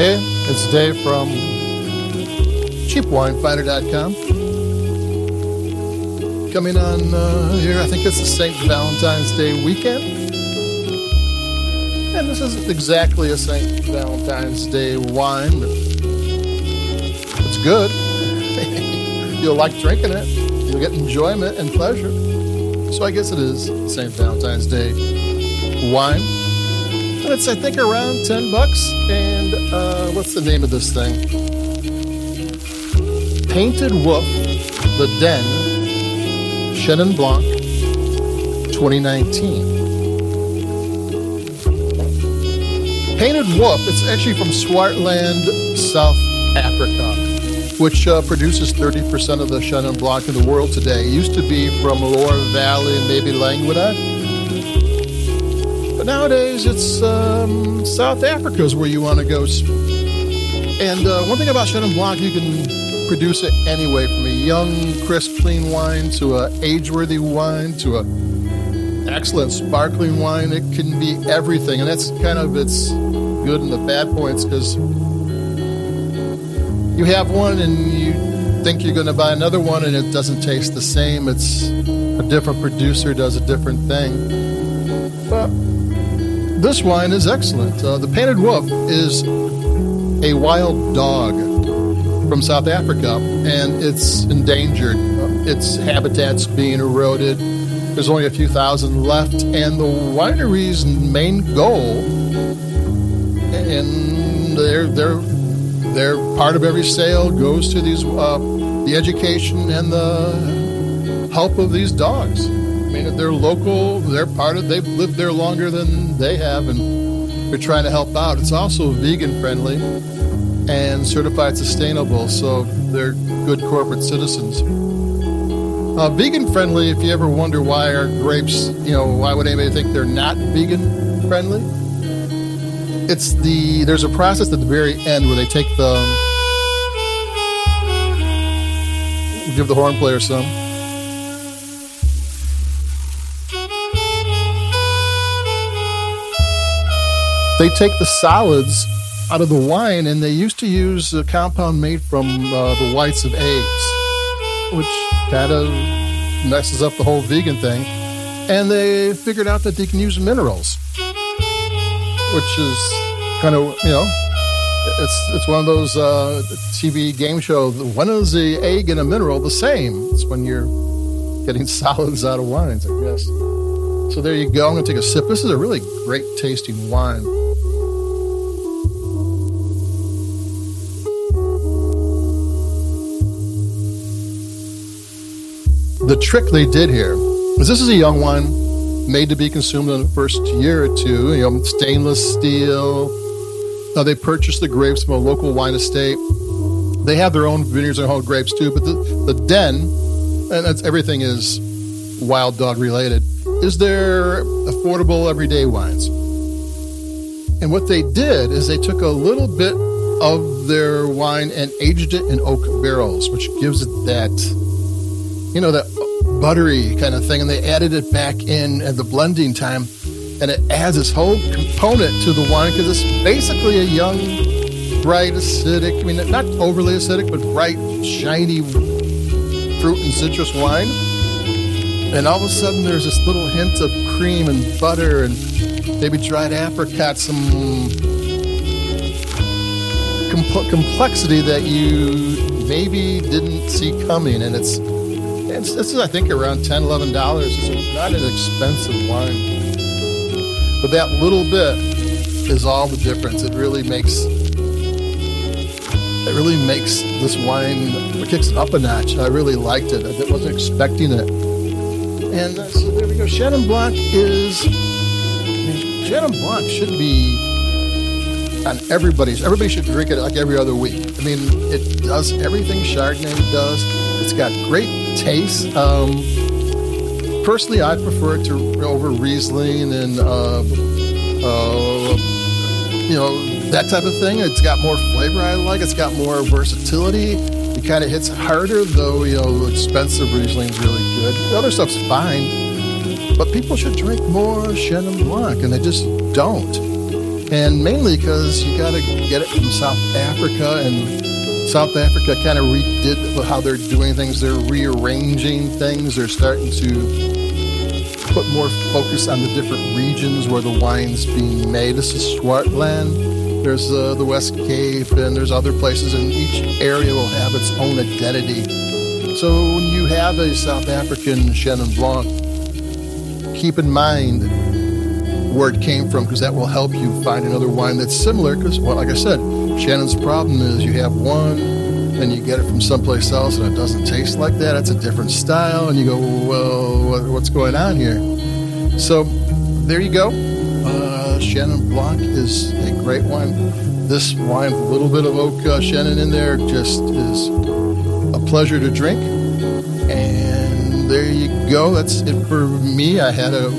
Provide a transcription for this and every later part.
Hey, it's Dave from cheapwinefinder.com. Coming on uh, here, I think it's the St. Valentine's Day weekend. And this isn't exactly a St. Valentine's Day wine, but it's good. You'll like drinking it, you'll get enjoyment and pleasure. So I guess it is St. Valentine's Day wine. It's, I think, around 10 bucks. And uh, what's the name of this thing? Painted Wolf, The Den, Chenin Blanc, 2019. Painted Wolf, it's actually from Swartland, South Africa, which uh, produces 30% of the Chenin Blanc in the world today. It used to be from Loire Valley maybe Languedoc. But nowadays, it's um, South Africa is where you want to go. And uh, one thing about Chenin Blanc, you can produce it anyway, from a young, crisp, clean wine to a age-worthy wine to a excellent sparkling wine. It can be everything, and that's kind of its good and the bad points because you have one and you think you're going to buy another one, and it doesn't taste the same. It's a different producer does a different thing, but this wine is excellent. Uh, the Painted Wolf is a wild dog from South Africa, and it's endangered. Its habitat's being eroded. There's only a few thousand left, and the winery's main goal, and they're they're they're part of every sale goes to these uh, the education and the help of these dogs. Mean, they're local. They're part of. They've lived there longer than they have, and they're trying to help out. It's also vegan friendly and certified sustainable, so they're good corporate citizens. Uh, vegan friendly. If you ever wonder why our grapes, you know, why would anybody think they're not vegan friendly? It's the there's a process at the very end where they take the give the horn player some. They take the solids out of the wine, and they used to use a compound made from uh, the whites of eggs, which kind of messes up the whole vegan thing. And they figured out that they can use minerals, which is kind of you know, it's it's one of those uh, TV game shows. When is the egg and a mineral the same? It's when you're getting solids out of wines, I guess. So there you go. I'm gonna take a sip. This is a really great tasting wine. The trick they did here is this is a young one made to be consumed in the first year or two. You know, stainless steel. Now they purchased the grapes from a local wine estate. They have their own vineyards and own grapes too. But the, the den, and that's everything is wild dog related, is their affordable everyday wines. And what they did is they took a little bit of their wine and aged it in oak barrels, which gives it that, you know, that buttery kind of thing, and they added it back in at the blending time, and it adds this whole component to the wine because it's basically a young, bright, acidic. I mean, not overly acidic, but bright, shiny fruit and citrus wine. And all of a sudden, there's this little hint of cream and butter and maybe dried apricot, some com- complexity that you maybe didn't see coming, and it's this is, I think, around $10, $11. It's not an expensive wine. But that little bit is all the difference. It really makes it really makes this wine it kicks it up a notch. I really liked it. I wasn't expecting it. And uh, so there we go. Chenin Blanc is I mean, Chenin Blanc should be on everybody's. Everybody should drink it like every other week. I mean, it does everything Chardonnay does. It's got great taste. Um, personally, I prefer it to over Riesling and uh, uh, you know that type of thing. It's got more flavor. I like. It's got more versatility. It kind of hits harder, though. You know, expensive Riesling's really good. The other stuff's fine, but people should drink more Chenin Blanc, and they just don't. And mainly because you got to get it from South Africa, and South Africa kind of redid how they're doing things. They're rearranging things. They're starting to put more focus on the different regions where the wine's being made. This is Swartland. There's uh, the West Cape, and there's other places, and each area will have its own identity. So when you have a South African Chenin Blanc, keep in mind where it came from because that will help you find another wine that's similar. Because, well, like I said, Chenin's problem is you have one and you get it from someplace else and it doesn't taste like that. It's a different style, and you go, well, what's going on here? So there you go. Uh, Chenin Blanc is a great wine. This wine, a little bit of oak uh, Chenin in there, just is a pleasure to drink. And there you go. That's it for me. I had a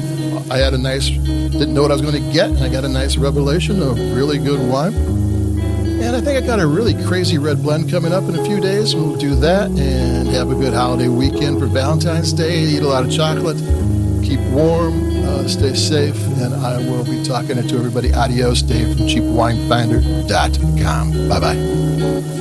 I had a nice, didn't know what I was going to get, and I got a nice revelation of really good wine. And I think I got a really crazy red blend coming up in a few days. We'll do that and have a good holiday weekend for Valentine's Day. Eat a lot of chocolate, keep warm, uh, stay safe, and I will be talking to everybody. Adios, Dave from CheapWineFinder.com. Bye bye.